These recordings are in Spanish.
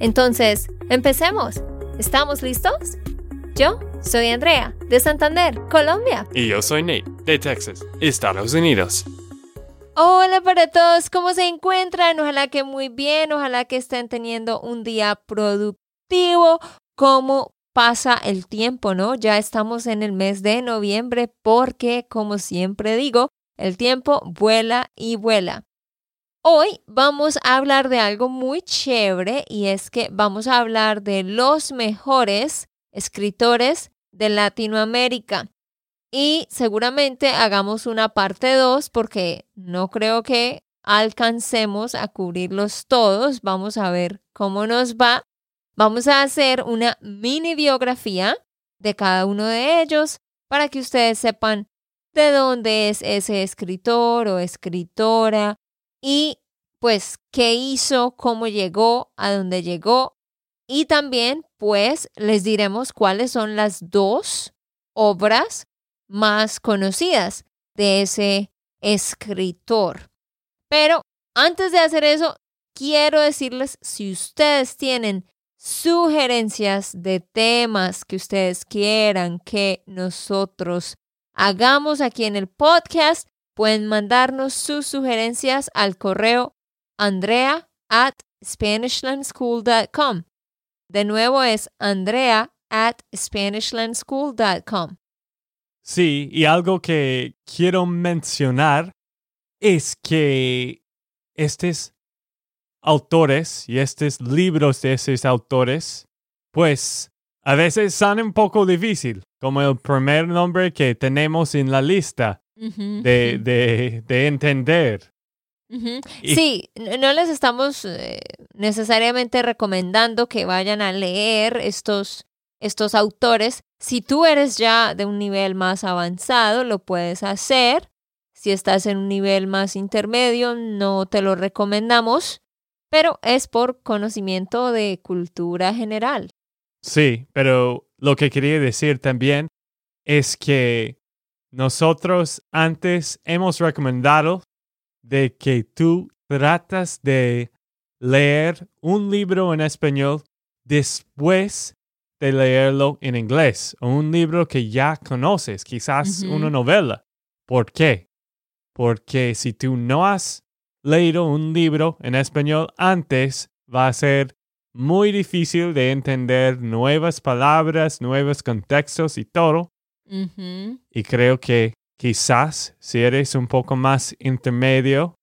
Entonces, empecemos. ¿Estamos listos? Yo soy Andrea, de Santander, Colombia. Y yo soy Nate, de Texas, Estados Unidos. Hola para todos, ¿cómo se encuentran? Ojalá que muy bien, ojalá que estén teniendo un día productivo. ¿Cómo pasa el tiempo, ¿no? Ya estamos en el mes de noviembre porque, como siempre digo, el tiempo vuela y vuela. Hoy vamos a hablar de algo muy chévere y es que vamos a hablar de los mejores escritores de Latinoamérica. Y seguramente hagamos una parte 2 porque no creo que alcancemos a cubrirlos todos. Vamos a ver cómo nos va. Vamos a hacer una mini biografía de cada uno de ellos para que ustedes sepan de dónde es ese escritor o escritora y pues qué hizo, cómo llegó, a dónde llegó. Y también pues les diremos cuáles son las dos obras más conocidas de ese escritor. Pero antes de hacer eso, quiero decirles si ustedes tienen sugerencias de temas que ustedes quieran que nosotros hagamos aquí en el podcast, pueden mandarnos sus sugerencias al correo andrea at SpanishLandSchool.com. De nuevo es andrea at SpanishLandSchool.com. Sí, y algo que quiero mencionar es que este es autores y estos libros de esos autores, pues a veces son un poco difícil, como el primer nombre que tenemos en la lista de, de, de, entender. Sí, no les estamos eh, necesariamente recomendando que vayan a leer estos, estos autores. Si tú eres ya de un nivel más avanzado, lo puedes hacer. Si estás en un nivel más intermedio, no te lo recomendamos pero es por conocimiento de cultura general. Sí, pero lo que quería decir también es que nosotros antes hemos recomendado de que tú tratas de leer un libro en español después de leerlo en inglés o un libro que ya conoces, quizás una novela. ¿Por qué? Porque si tú no has leído un libro en español antes, va a ser muy difícil de entender nuevas palabras, nuevos contextos y todo. Y creo que quizás si eres un poco más intermedio,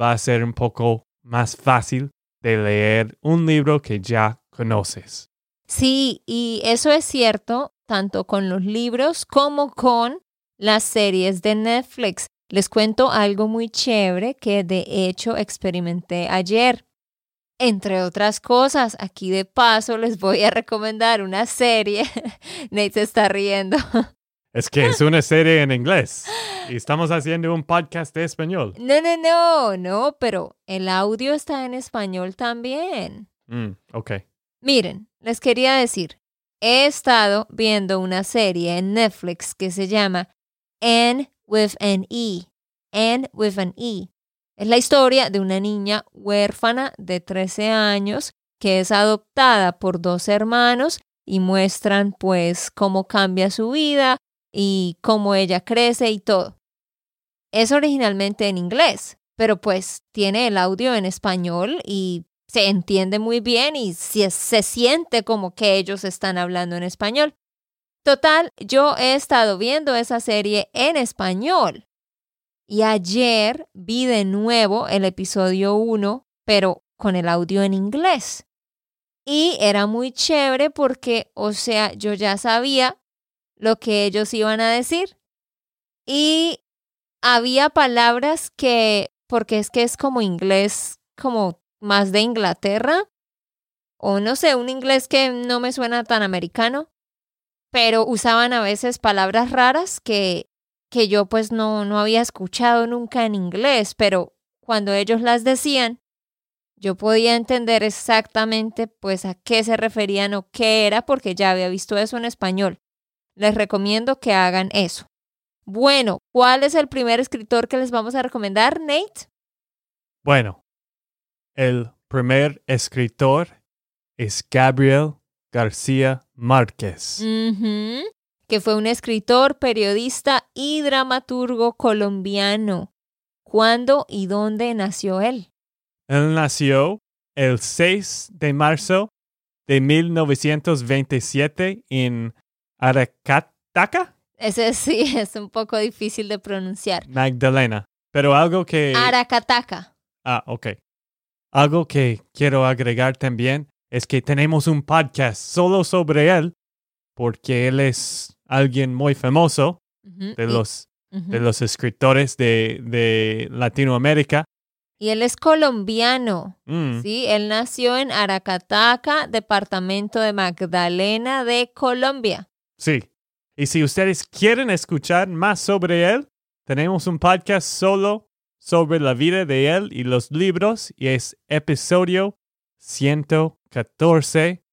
va a ser un poco más fácil de leer un libro que ya conoces. Sí, y eso es cierto tanto con los libros como con las series de Netflix. Les cuento algo muy chévere que de hecho experimenté ayer. Entre otras cosas, aquí de paso les voy a recomendar una serie. Nate se está riendo. Es que es una serie en inglés y estamos haciendo un podcast de español. No, no, no, no, pero el audio está en español también. Mm, ok. Miren, les quería decir, he estado viendo una serie en Netflix que se llama N with an E. and with an E. Es la historia de una niña huérfana de 13 años que es adoptada por dos hermanos y muestran pues cómo cambia su vida y cómo ella crece y todo. Es originalmente en inglés, pero pues tiene el audio en español y se entiende muy bien y se, se siente como que ellos están hablando en español. Total, yo he estado viendo esa serie en español. Y ayer vi de nuevo el episodio 1, pero con el audio en inglés. Y era muy chévere porque, o sea, yo ya sabía lo que ellos iban a decir. Y había palabras que, porque es que es como inglés, como más de Inglaterra, o no sé, un inglés que no me suena tan americano, pero usaban a veces palabras raras que, que yo pues no, no había escuchado nunca en inglés, pero cuando ellos las decían, yo podía entender exactamente pues a qué se referían o qué era porque ya había visto eso en español. Les recomiendo que hagan eso. Bueno, ¿cuál es el primer escritor que les vamos a recomendar, Nate? Bueno, el primer escritor es Gabriel García Márquez. Que fue un escritor, periodista y dramaturgo colombiano. ¿Cuándo y dónde nació él? Él nació el 6 de marzo de 1927 en Aracataca. Ese sí es un poco difícil de pronunciar. Magdalena. Pero algo que... Aracataca. Ah, ok. Algo que quiero agregar también es que tenemos un podcast solo sobre él, porque él es alguien muy famoso de, los, de los escritores de, de Latinoamérica. Y él es colombiano, Mm, ¿sí? Él nació en Aracataca, departamento de Magdalena de Colombia. Sí. Y si ustedes quieren escuchar más sobre él, tenemos un podcast solo sobre la vida de él y los libros y es episodio 114.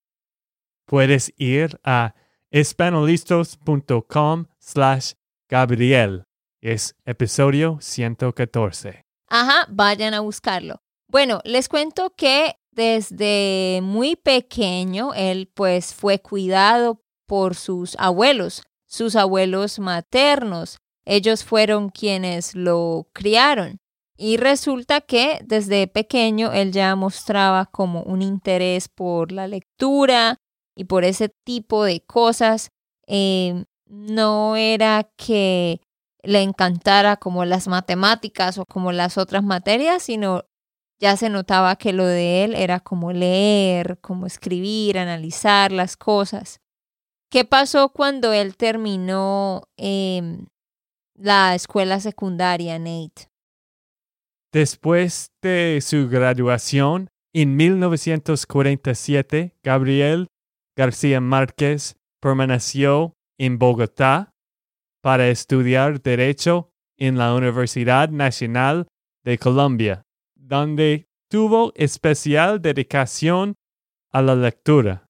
Puedes ir a espanolistos.com slash Gabriel. Es episodio 114. Ajá, vayan a buscarlo. Bueno, les cuento que desde muy pequeño él pues fue cuidado por sus abuelos, sus abuelos maternos. Ellos fueron quienes lo criaron. Y resulta que desde pequeño él ya mostraba como un interés por la lectura y por ese tipo de cosas. Eh, no era que le encantara como las matemáticas o como las otras materias, sino ya se notaba que lo de él era como leer, como escribir, analizar las cosas. ¿Qué pasó cuando él terminó em, la escuela secundaria, Nate? Después de su graduación, en 1947, Gabriel García Márquez permaneció en Bogotá para estudiar Derecho en la Universidad Nacional de Colombia, donde tuvo especial dedicación a la lectura.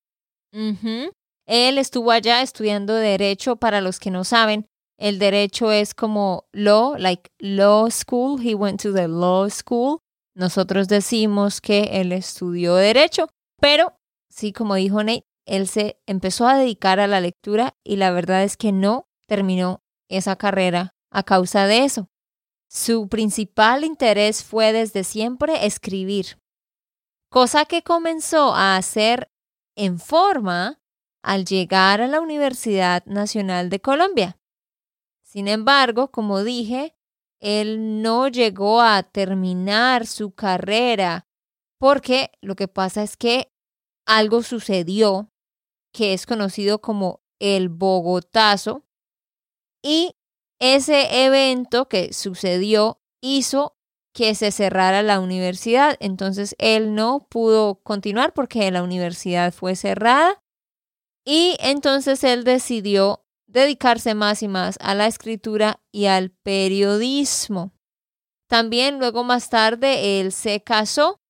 Él estuvo allá estudiando derecho, para los que no saben, el derecho es como law, like law school. He went to the law school. Nosotros decimos que él estudió derecho, pero sí, como dijo Nate, él se empezó a dedicar a la lectura y la verdad es que no terminó esa carrera a causa de eso. Su principal interés fue desde siempre escribir, cosa que comenzó a hacer en forma al llegar a la Universidad Nacional de Colombia. Sin embargo, como dije, él no llegó a terminar su carrera porque lo que pasa es que algo sucedió que es conocido como el Bogotazo y ese evento que sucedió hizo que se cerrara la universidad. Entonces él no pudo continuar porque la universidad fue cerrada y entonces él decidió dedicarse más y más a la escritura y al periodismo. También luego más tarde él se casó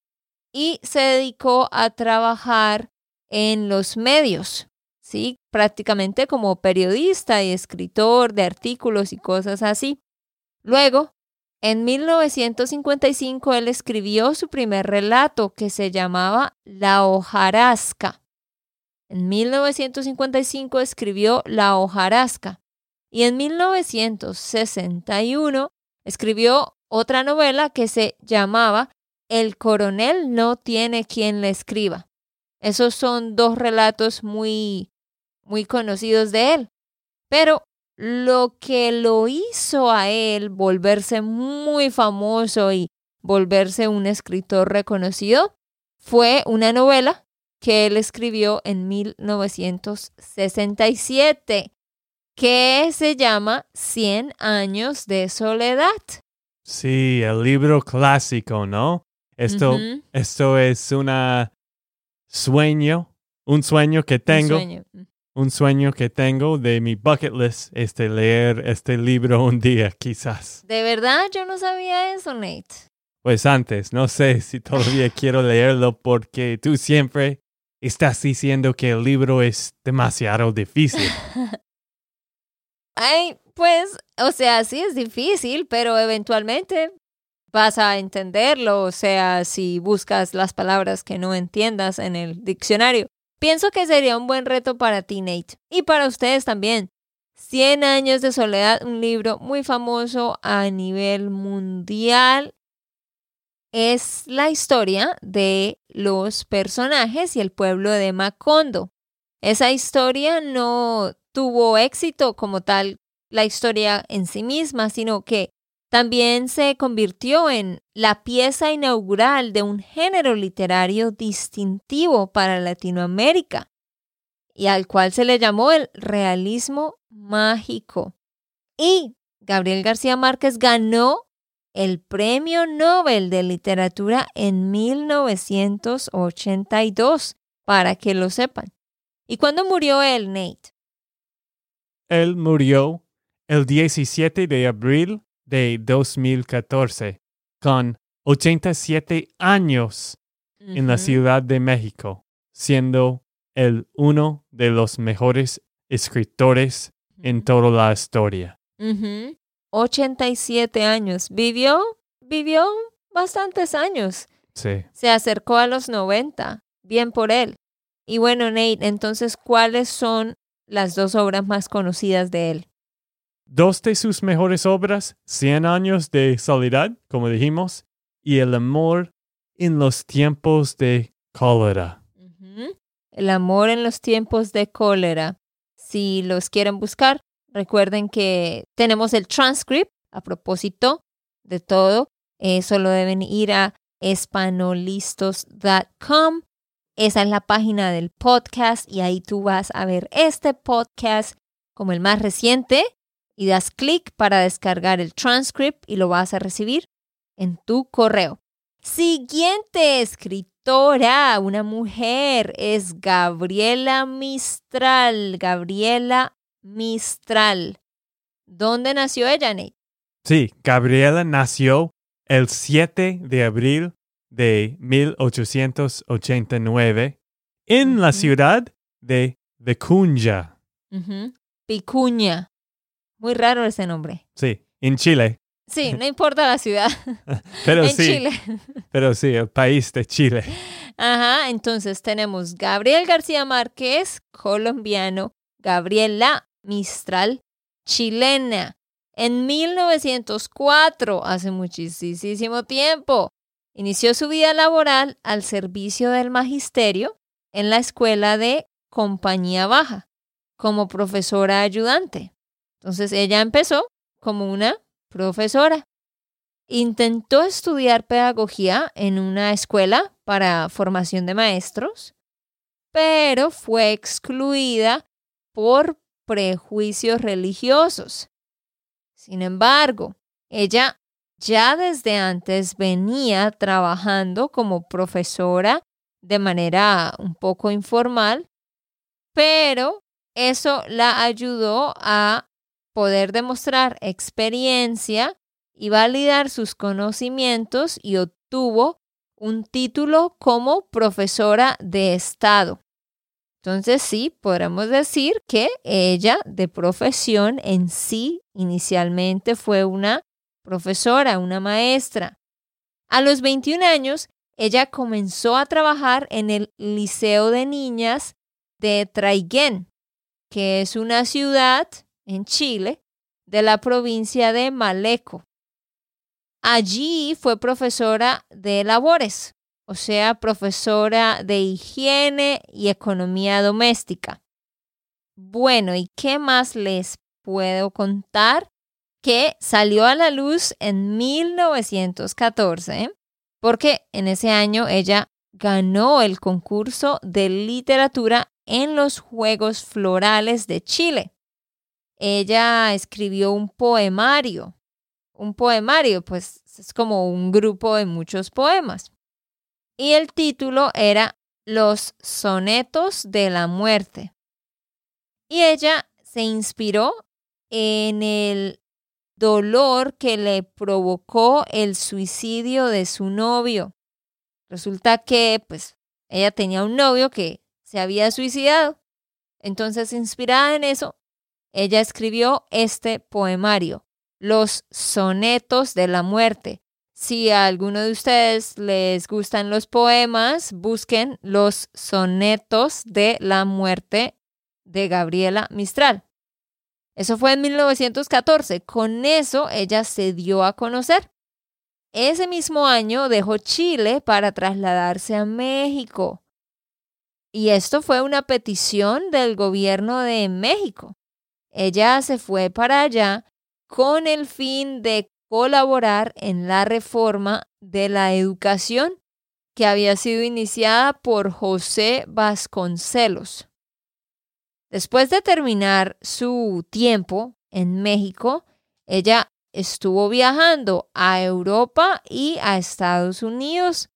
y se dedicó a trabajar en los medios, ¿sí? Prácticamente como periodista y escritor de artículos y cosas así. Luego, en 1955 él escribió su primer relato que se llamaba La hojarasca. En 1955 escribió La hojarasca y en 1961 escribió otra novela que se llamaba El coronel no tiene quien le escriba. Esos son dos relatos muy muy conocidos de él. Pero lo que lo hizo a él volverse muy famoso y volverse un escritor reconocido fue una novela que él escribió en 1967 que se llama Cien años de soledad. Sí, el libro clásico, ¿no? Esto, esto es una sueño, un sueño que Un tengo, sueño. Mm. un sueño que tengo de mi bucket list es de leer este libro un día, quizás. De verdad, yo no sabía eso, Nate. Pues antes, no sé si todavía quiero leerlo porque tú siempre estás diciendo que el libro es demasiado difícil. Ay, pues, o sea, sí es difícil, pero eventualmente vas a entenderlo, o sea, si buscas las palabras que no entiendas en el diccionario. Pienso que sería un buen reto para ti, Nate, y para ustedes también. Cien años de soledad, un libro muy famoso a nivel mundial. Es la historia de los personajes y el pueblo de Macondo. Esa historia no tuvo éxito como tal la historia en sí misma, sino que también se convirtió en la pieza inaugural de un género literario distintivo para Latinoamérica y al cual se le llamó el realismo mágico. Y Gabriel García Márquez ganó el Premio Nobel de Literatura en 1982, para que lo sepan. ¿Y cuándo murió él, Nate? Él murió el 17 de abril de 2014 con 87 años en la. Ciudad de México, siendo el uno de los mejores escritores en toda la historia. Ujú. 87 años. Vivió, vivió bastantes años. Sí. Se acercó a los 90. Bien por él. Y bueno, Nate, entonces, ¿cuáles son las dos obras más conocidas de él? Dos de sus mejores obras, Cien años de soledad, como dijimos, y El amor en los tiempos de cólera. El amor en los tiempos de cólera. Si los quieren buscar, recuerden que tenemos el transcript a propósito de todo. Eh, solo deben ir a espanolistos.com. Esa es la página del podcast y ahí tú vas a ver este podcast como el más reciente y das clic para descargar el transcript y lo vas a recibir en tu correo. Siguiente escritora, una mujer, es Gabriela Mistral. Gabriela Mistral. ¿Dónde nació ella, Nate? Sí, Gabriela nació el 7 de abril de 1889 en la ciudad de Vicuña. Ujú. Picuña. Muy raro ese nombre. Sí, en Chile. Sí, no importa la ciudad. Pero en sí, Chile. pero sí, el país de Chile. Ajá, entonces tenemos Gabriel García Márquez, colombiano, Gabriela Mistral, chilena. En 1904, hace muchísimo tiempo, inició su vida laboral al servicio del magisterio en la escuela de Compañía Baja, como profesora ayudante. Entonces ella empezó como una profesora. Intentó estudiar pedagogía en una escuela para formación de maestros, pero fue excluida por prejuicios religiosos. Sin embargo, ella ya desde antes venía trabajando como profesora de manera un poco informal, pero eso la ayudó a poder demostrar experiencia y validar sus conocimientos y obtuvo un título como profesora de Estado. Entonces sí, podemos decir que ella de profesión en sí inicialmente fue una profesora, una maestra. A los 21 años, ella comenzó a trabajar en el Liceo de Niñas de Traiguén, que es una ciudad en Chile de la provincia de Maleco. Allí fue profesora de labores, o sea, profesora de higiene y economía doméstica. Bueno, ¿y qué más les puedo contar? Que salió a la luz en 1914, porque en ese año ella ganó el concurso de literatura en los Juegos Florales de Chile. Ella escribió un poemario. Un poemario, pues es como un grupo de muchos poemas. Y el título era los sonetos de la muerte. Y ella se inspiró en el dolor que le provocó el suicidio de su novio. Resulta que, pues, ella tenía un novio que se había suicidado. Entonces, inspirada en eso, ella escribió este poemario, Los Sonetos de la Muerte. Si a alguno de ustedes les gustan los poemas, busquen Los Sonetos de la Muerte de Gabriela Mistral. Eso fue en 1914. Con eso ella se dio a conocer. Ese mismo año dejó Chile para trasladarse a México. Y esto fue una petición del gobierno de México. Ella se fue para allá con el fin de colaborar en la reforma de la educación que había sido iniciada por José Vasconcelos. Después de terminar su tiempo en México, ella estuvo viajando a Europa y a Estados Unidos.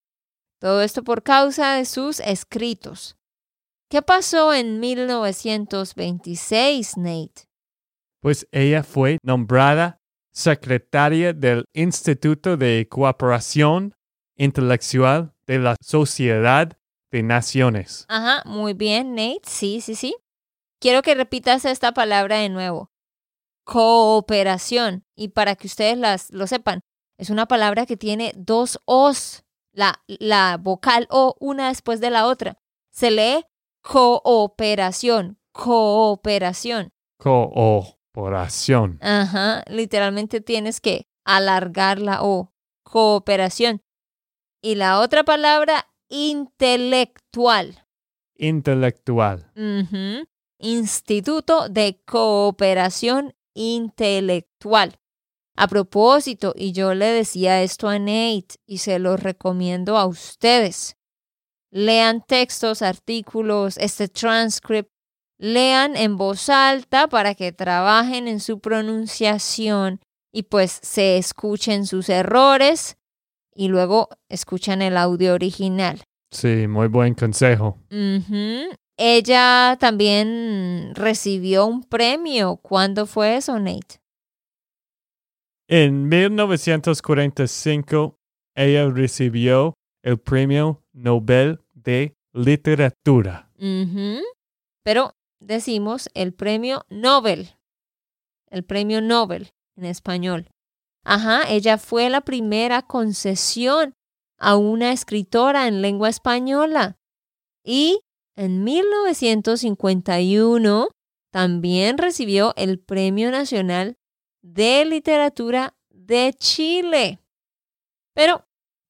Todo esto por causa de sus escritos. ¿Qué pasó en 1926, Nate? Pues ella fue nombrada secretaria del Instituto de Cooperación Intelectual de la Sociedad de Naciones. Ajá, muy bien, Nate. Sí, sí, sí. Quiero que repitas esta palabra de nuevo. Cooperación. Y para que ustedes las, lo sepan, es una palabra que tiene dos O's, la, la vocal O una después de la otra. Se lee cooperación, cooperación. Cooperación. Ajá, literalmente tienes que alargar la O, cooperación. Y la otra palabra, intelectual. Intelectual. Instituto de Cooperación Intelectual. A propósito, y yo le decía esto a Nate y se lo recomiendo a ustedes. Lean textos, artículos, este transcript. Lean en voz alta para que trabajen en su pronunciación y pues se escuchen sus errores y luego escuchan el audio original. Sí, muy buen consejo. Ella también recibió un premio. ¿Cuándo fue eso, Nate? En 1945, ella recibió el Premio Nobel de Literatura. Pero decimos el Premio Nobel. El Premio Nobel en español. Ajá, ella fue la primera concesión a una escritora en lengua española. Y en 1951 también recibió el Premio Nacional de Literatura de Chile. Pero,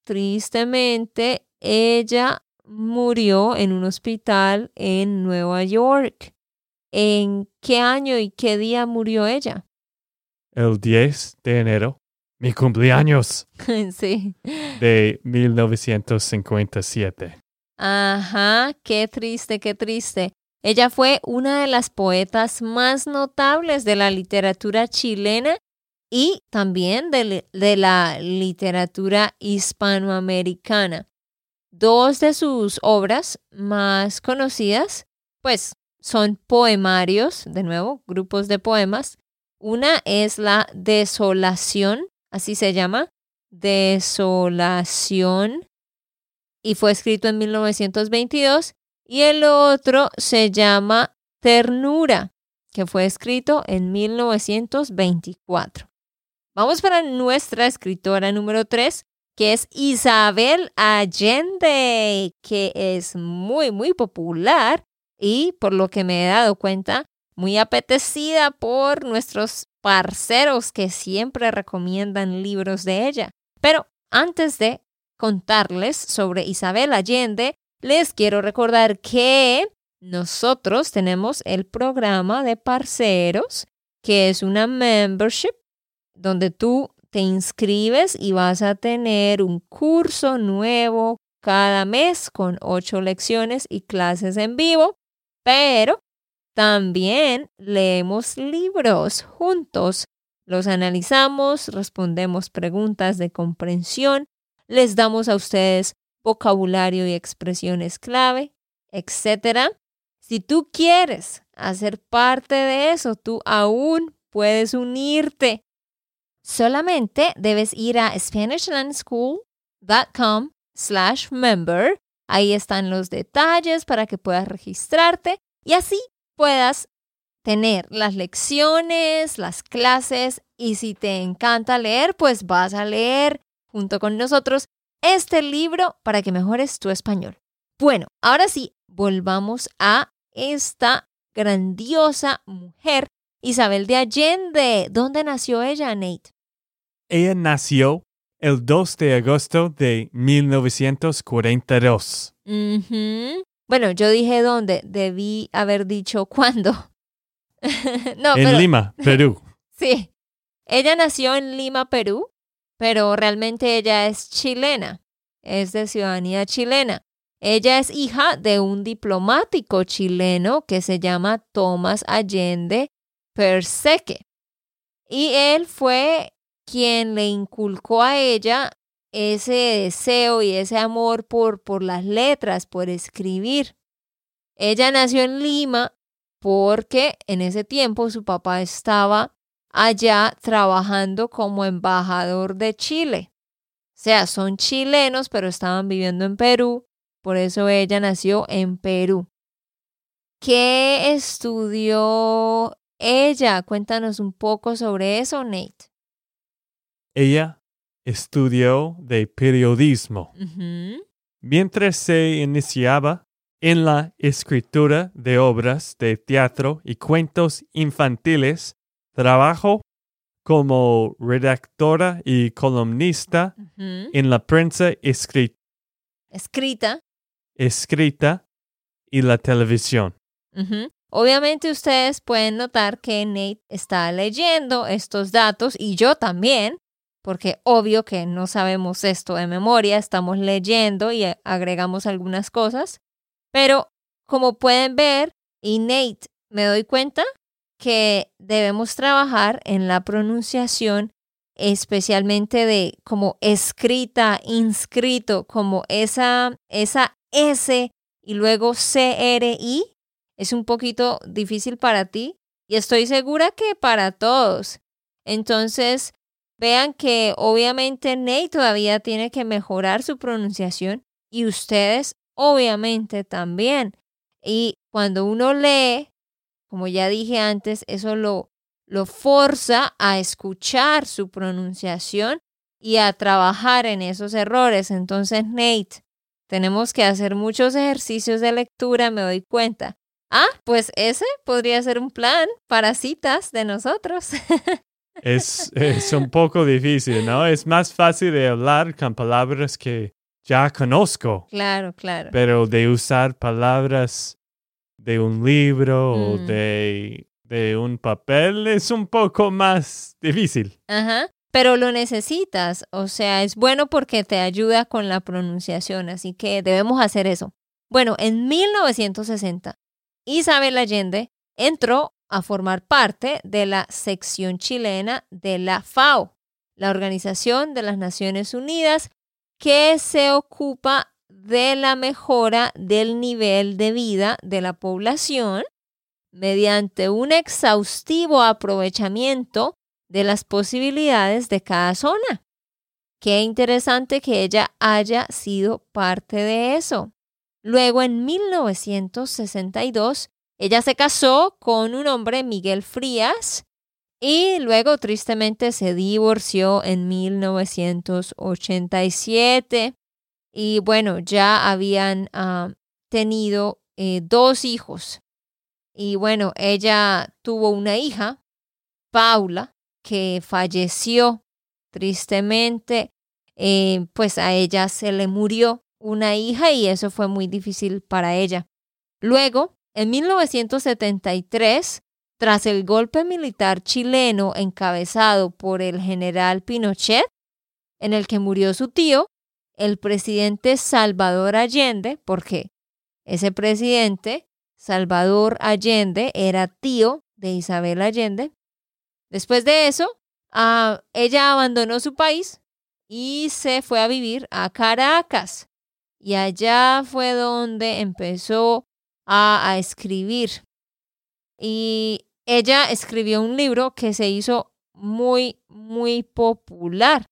tristemente, ella murió en un hospital en Nueva York. ¿En qué año y qué día murió ella? El 10 de enero, mi cumpleaños. sí. De 1957. Ajá, qué triste, qué triste. Ella fue una de las poetas más notables de la literatura chilena y también de, la literatura hispanoamericana. Dos de sus obras más conocidas, pues, son poemarios, de nuevo, grupos de poemas. Una es la Desolación, así se llama, Desolación y fue escrito en 1922 y el otro se llama Ternura, que fue escrito en 1924. Vamos para nuestra escritora número 3, que es Isabel Allende, que es muy, muy popular y por lo que me he dado cuenta, muy apetecida por nuestros parceros que siempre recomiendan libros de ella. Pero antes de contarles sobre Isabel Allende, les quiero recordar que nosotros tenemos el programa de parceros, que es una membership donde tú te inscribes y vas a tener un curso nuevo cada mes con ocho lecciones y clases en vivo, pero también leemos libros juntos. Los analizamos, respondemos preguntas de comprensión les damos a ustedes vocabulario y expresiones clave, etc. Si tú quieres hacer parte de eso, tú aún puedes unirte. Solamente debes ir a SpanishLandSchool.com slash member. Ahí están los detalles para que puedas registrarte y así puedas tener las lecciones, las clases y si te encanta leer, pues vas a leer junto con nosotros este libro para que mejores tu español. Bueno, ahora sí, volvamos a esta grandiosa mujer, Isabel de Allende. ¿Dónde nació ella, Nate? Ella nació el 2 de agosto de 1942. Bueno, yo dije dónde, debí haber dicho cuándo. no, en Lima, Perú. sí, ella nació en Lima, Perú, pero realmente ella es chilena, es de ciudadanía chilena. Ella es hija de un diplomático chileno que se llama Tomás Allende Perseque. Y él fue quien le inculcó a ella ese deseo y ese amor por, por las letras, por escribir. Ella nació en Lima porque en ese tiempo su papá estaba allá trabajando como embajador de Chile. O sea, son chilenos, pero estaban viviendo en Perú, por eso ella nació en Perú. ¿Qué estudió ella? Cuéntanos un poco sobre eso, Nate. Ella estudió de periodismo. Mientras se iniciaba en la escritura de obras de teatro y cuentos infantiles, trabajó como redactora y columnista en la prensa escrita. Escrita. Escrita y la televisión. Obviamente ustedes pueden notar que Nate está leyendo estos datos y yo también, porque obvio que no sabemos esto de memoria, estamos leyendo y agregamos algunas cosas, pero como pueden ver, y Nate, me doy cuenta que debemos trabajar en la pronunciación, especialmente de como escrita, inscrito, como esa, esa S y luego CRI, es un poquito difícil para ti y estoy segura que para todos. Entonces, Vean que obviamente Nate todavía tiene que mejorar su pronunciación y ustedes obviamente también. Y cuando uno lee, como ya dije antes, eso lo, lo forza a escuchar su pronunciación y a trabajar en esos errores. Entonces, Nate, tenemos que hacer muchos ejercicios de lectura, me doy cuenta. Ah, pues ese podría ser un plan para citas de nosotros. es, es un poco difícil, ¿no? Es más fácil de hablar con palabras que ya conozco. Claro, claro. Pero de usar palabras de un libro o mm. de, de un papel es un poco más difícil. Ajá. Pero lo necesitas, o sea, es bueno porque te ayuda con la pronunciación, así que debemos hacer eso. Bueno, en 1960, Isabel Allende entró a formar parte de la sección chilena de la FAO, la Organización de las Naciones Unidas, que se ocupa de la mejora del nivel de vida de la población mediante un exhaustivo aprovechamiento de las posibilidades de cada zona. Qué interesante que ella haya sido parte de eso. Luego, en 1962, ella se casó con un hombre, Miguel Frías, y luego tristemente se divorció en 1987. Y bueno, ya habían ah, tenido eh, dos hijos. Y bueno, ella tuvo una hija, Paula, que falleció tristemente. Eh, pues a ella se le murió una hija y eso fue muy difícil para ella. Luego, en 1973, tras el golpe militar chileno encabezado por el general Pinochet, en el que murió su tío, el presidente Salvador Allende, porque ese presidente, Salvador Allende, era tío de Isabel Allende. Después de eso, ah, ella abandonó su país y se fue a vivir a Caracas. y allá fue donde empezó a, a escribir. Y ella escribió un libro que se hizo muy, muy popular.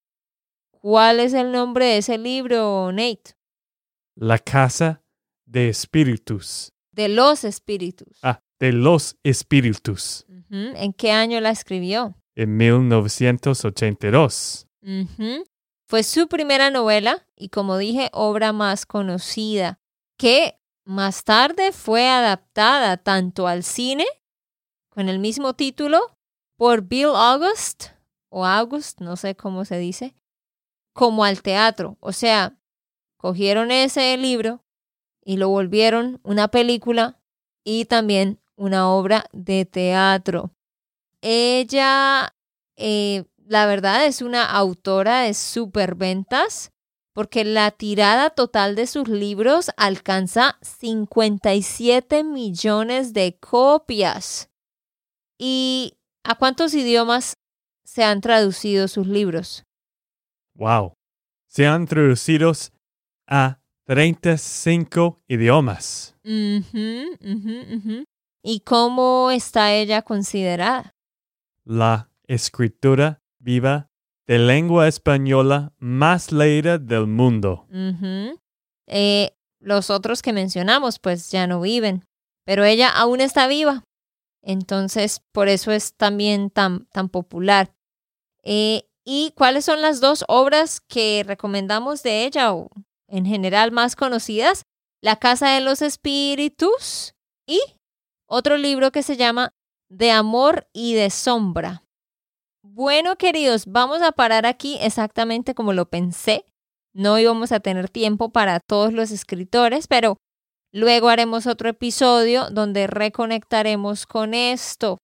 ¿Cuál es el nombre de ese libro, Nate? La casa de espíritus. De los espíritus. Ah, de los espíritus. ¿En qué año la escribió? En 1982. Ujú. Fue su primera novela y, como dije, obra más conocida, que más tarde fue adaptada tanto al cine, con el mismo título, por Bill August, o August, no sé cómo se dice, como al teatro. O sea, cogieron ese libro y lo volvieron una película y también una obra de teatro. Ella, eh, la verdad, es una autora de superventas porque la tirada total de sus libros alcanza 57 millones de copias. ¿Y a cuántos idiomas se han traducido sus libros? Wow. Se han traducidos a 35 idiomas. ¿Y cómo está ella considerada? La escritura viva de lengua española más leída del mundo. Eh, los otros que mencionamos pues ya no viven, pero ella aún está viva. Entonces, por eso es también tan, tan popular. Eh, ¿Y cuáles son las dos obras que recomendamos de ella o en general más conocidas? La Casa de los Espíritus y otro libro que se llama De Amor y de Sombra. Bueno, queridos, vamos a parar aquí exactamente como lo pensé. No íbamos a tener tiempo para todos los escritores, pero luego haremos otro episodio donde reconectaremos con esto.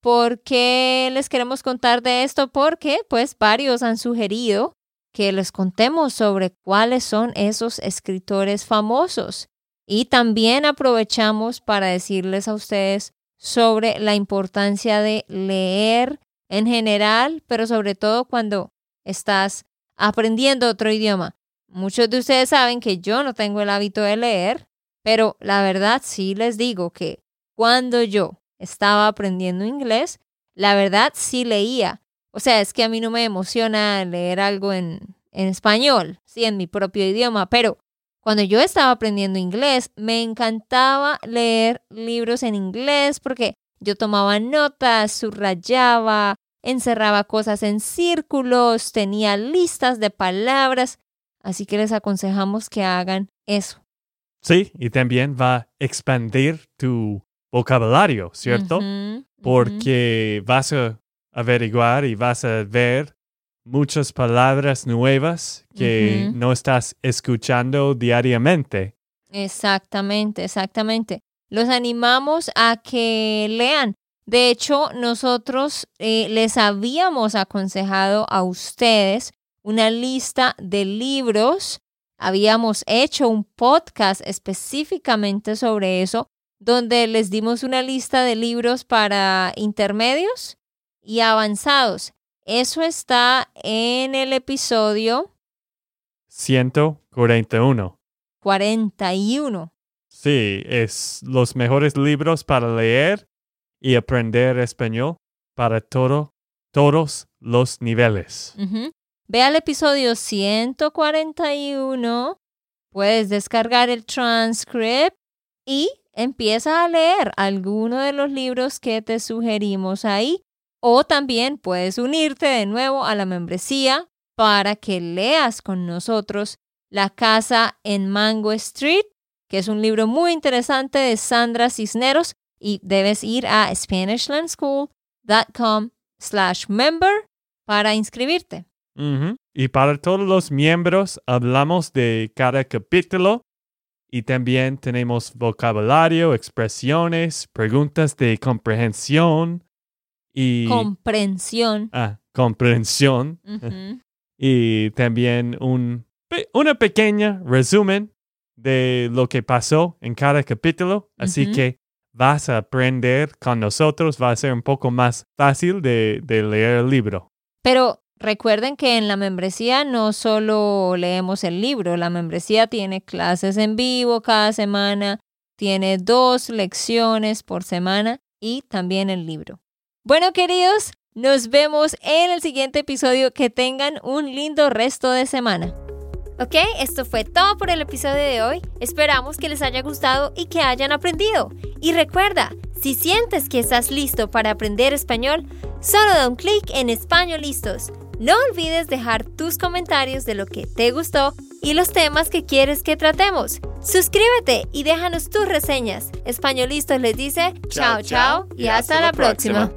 ¿Por qué les queremos contar de esto? Porque pues varios han sugerido que les contemos sobre cuáles son esos escritores famosos. Y también aprovechamos para decirles a ustedes sobre la importancia de leer en general, pero sobre todo cuando estás aprendiendo otro idioma. Muchos de ustedes saben que yo no tengo el hábito de leer, pero la verdad sí les digo que cuando yo estaba aprendiendo inglés, la verdad sí leía. O sea, es que a mí no me emociona leer algo en, español, sí, en mi propio idioma, pero cuando yo estaba aprendiendo inglés, me encantaba leer libros en inglés porque yo tomaba notas, subrayaba, encerraba cosas en círculos, tenía listas de palabras, así que les aconsejamos que hagan eso. Sí, y también va a expandir tu vocabulario, ¿cierto? Porque vas a averiguar y vas a ver muchas palabras nuevas que no estás escuchando diariamente. Exactamente, exactamente. Los animamos a que lean. De hecho, nosotros eh, les habíamos aconsejado a ustedes una lista de libros. Habíamos hecho un podcast específicamente sobre eso, donde les dimos una lista de libros para intermedios y avanzados. Eso está en el episodio 141. 41. Sí, es los mejores libros para leer y aprender español para todo, todos los niveles. Ve al episodio 141, puedes descargar el transcript y empieza a leer alguno de los libros que te sugerimos ahí. O también puedes unirte de nuevo a la membresía para que leas con nosotros La casa en Mango Street, que es un libro muy interesante de Sandra Cisneros y debes ir a SpanishLandSchool.com slash member para inscribirte. Y para todos los miembros hablamos de cada capítulo y también tenemos vocabulario, expresiones, preguntas de comprehensión y Comprensión. ah, comprensión y también un una pequeña resumen de lo que pasó en cada capítulo. Así que vas a aprender con nosotros, va a ser un poco más fácil de, leer el libro. Pero Recuerden que en la membresía no solo leemos el libro, la membresía tiene clases en vivo cada semana, tiene dos lecciones por semana y también el libro. Bueno, queridos, nos vemos en el siguiente episodio. Que tengan un lindo resto de semana. Ok, esto fue todo por el episodio de hoy. Esperamos que les haya gustado y que hayan aprendido. Y recuerda, si sientes que estás listo para aprender español, solo da un clic en Español Listos. No olvides dejar tus comentarios de lo que te gustó y los temas que quieres que tratemos. Suscríbete y déjanos tus reseñas. Españolistos les dice chao chao y hasta, la próxima.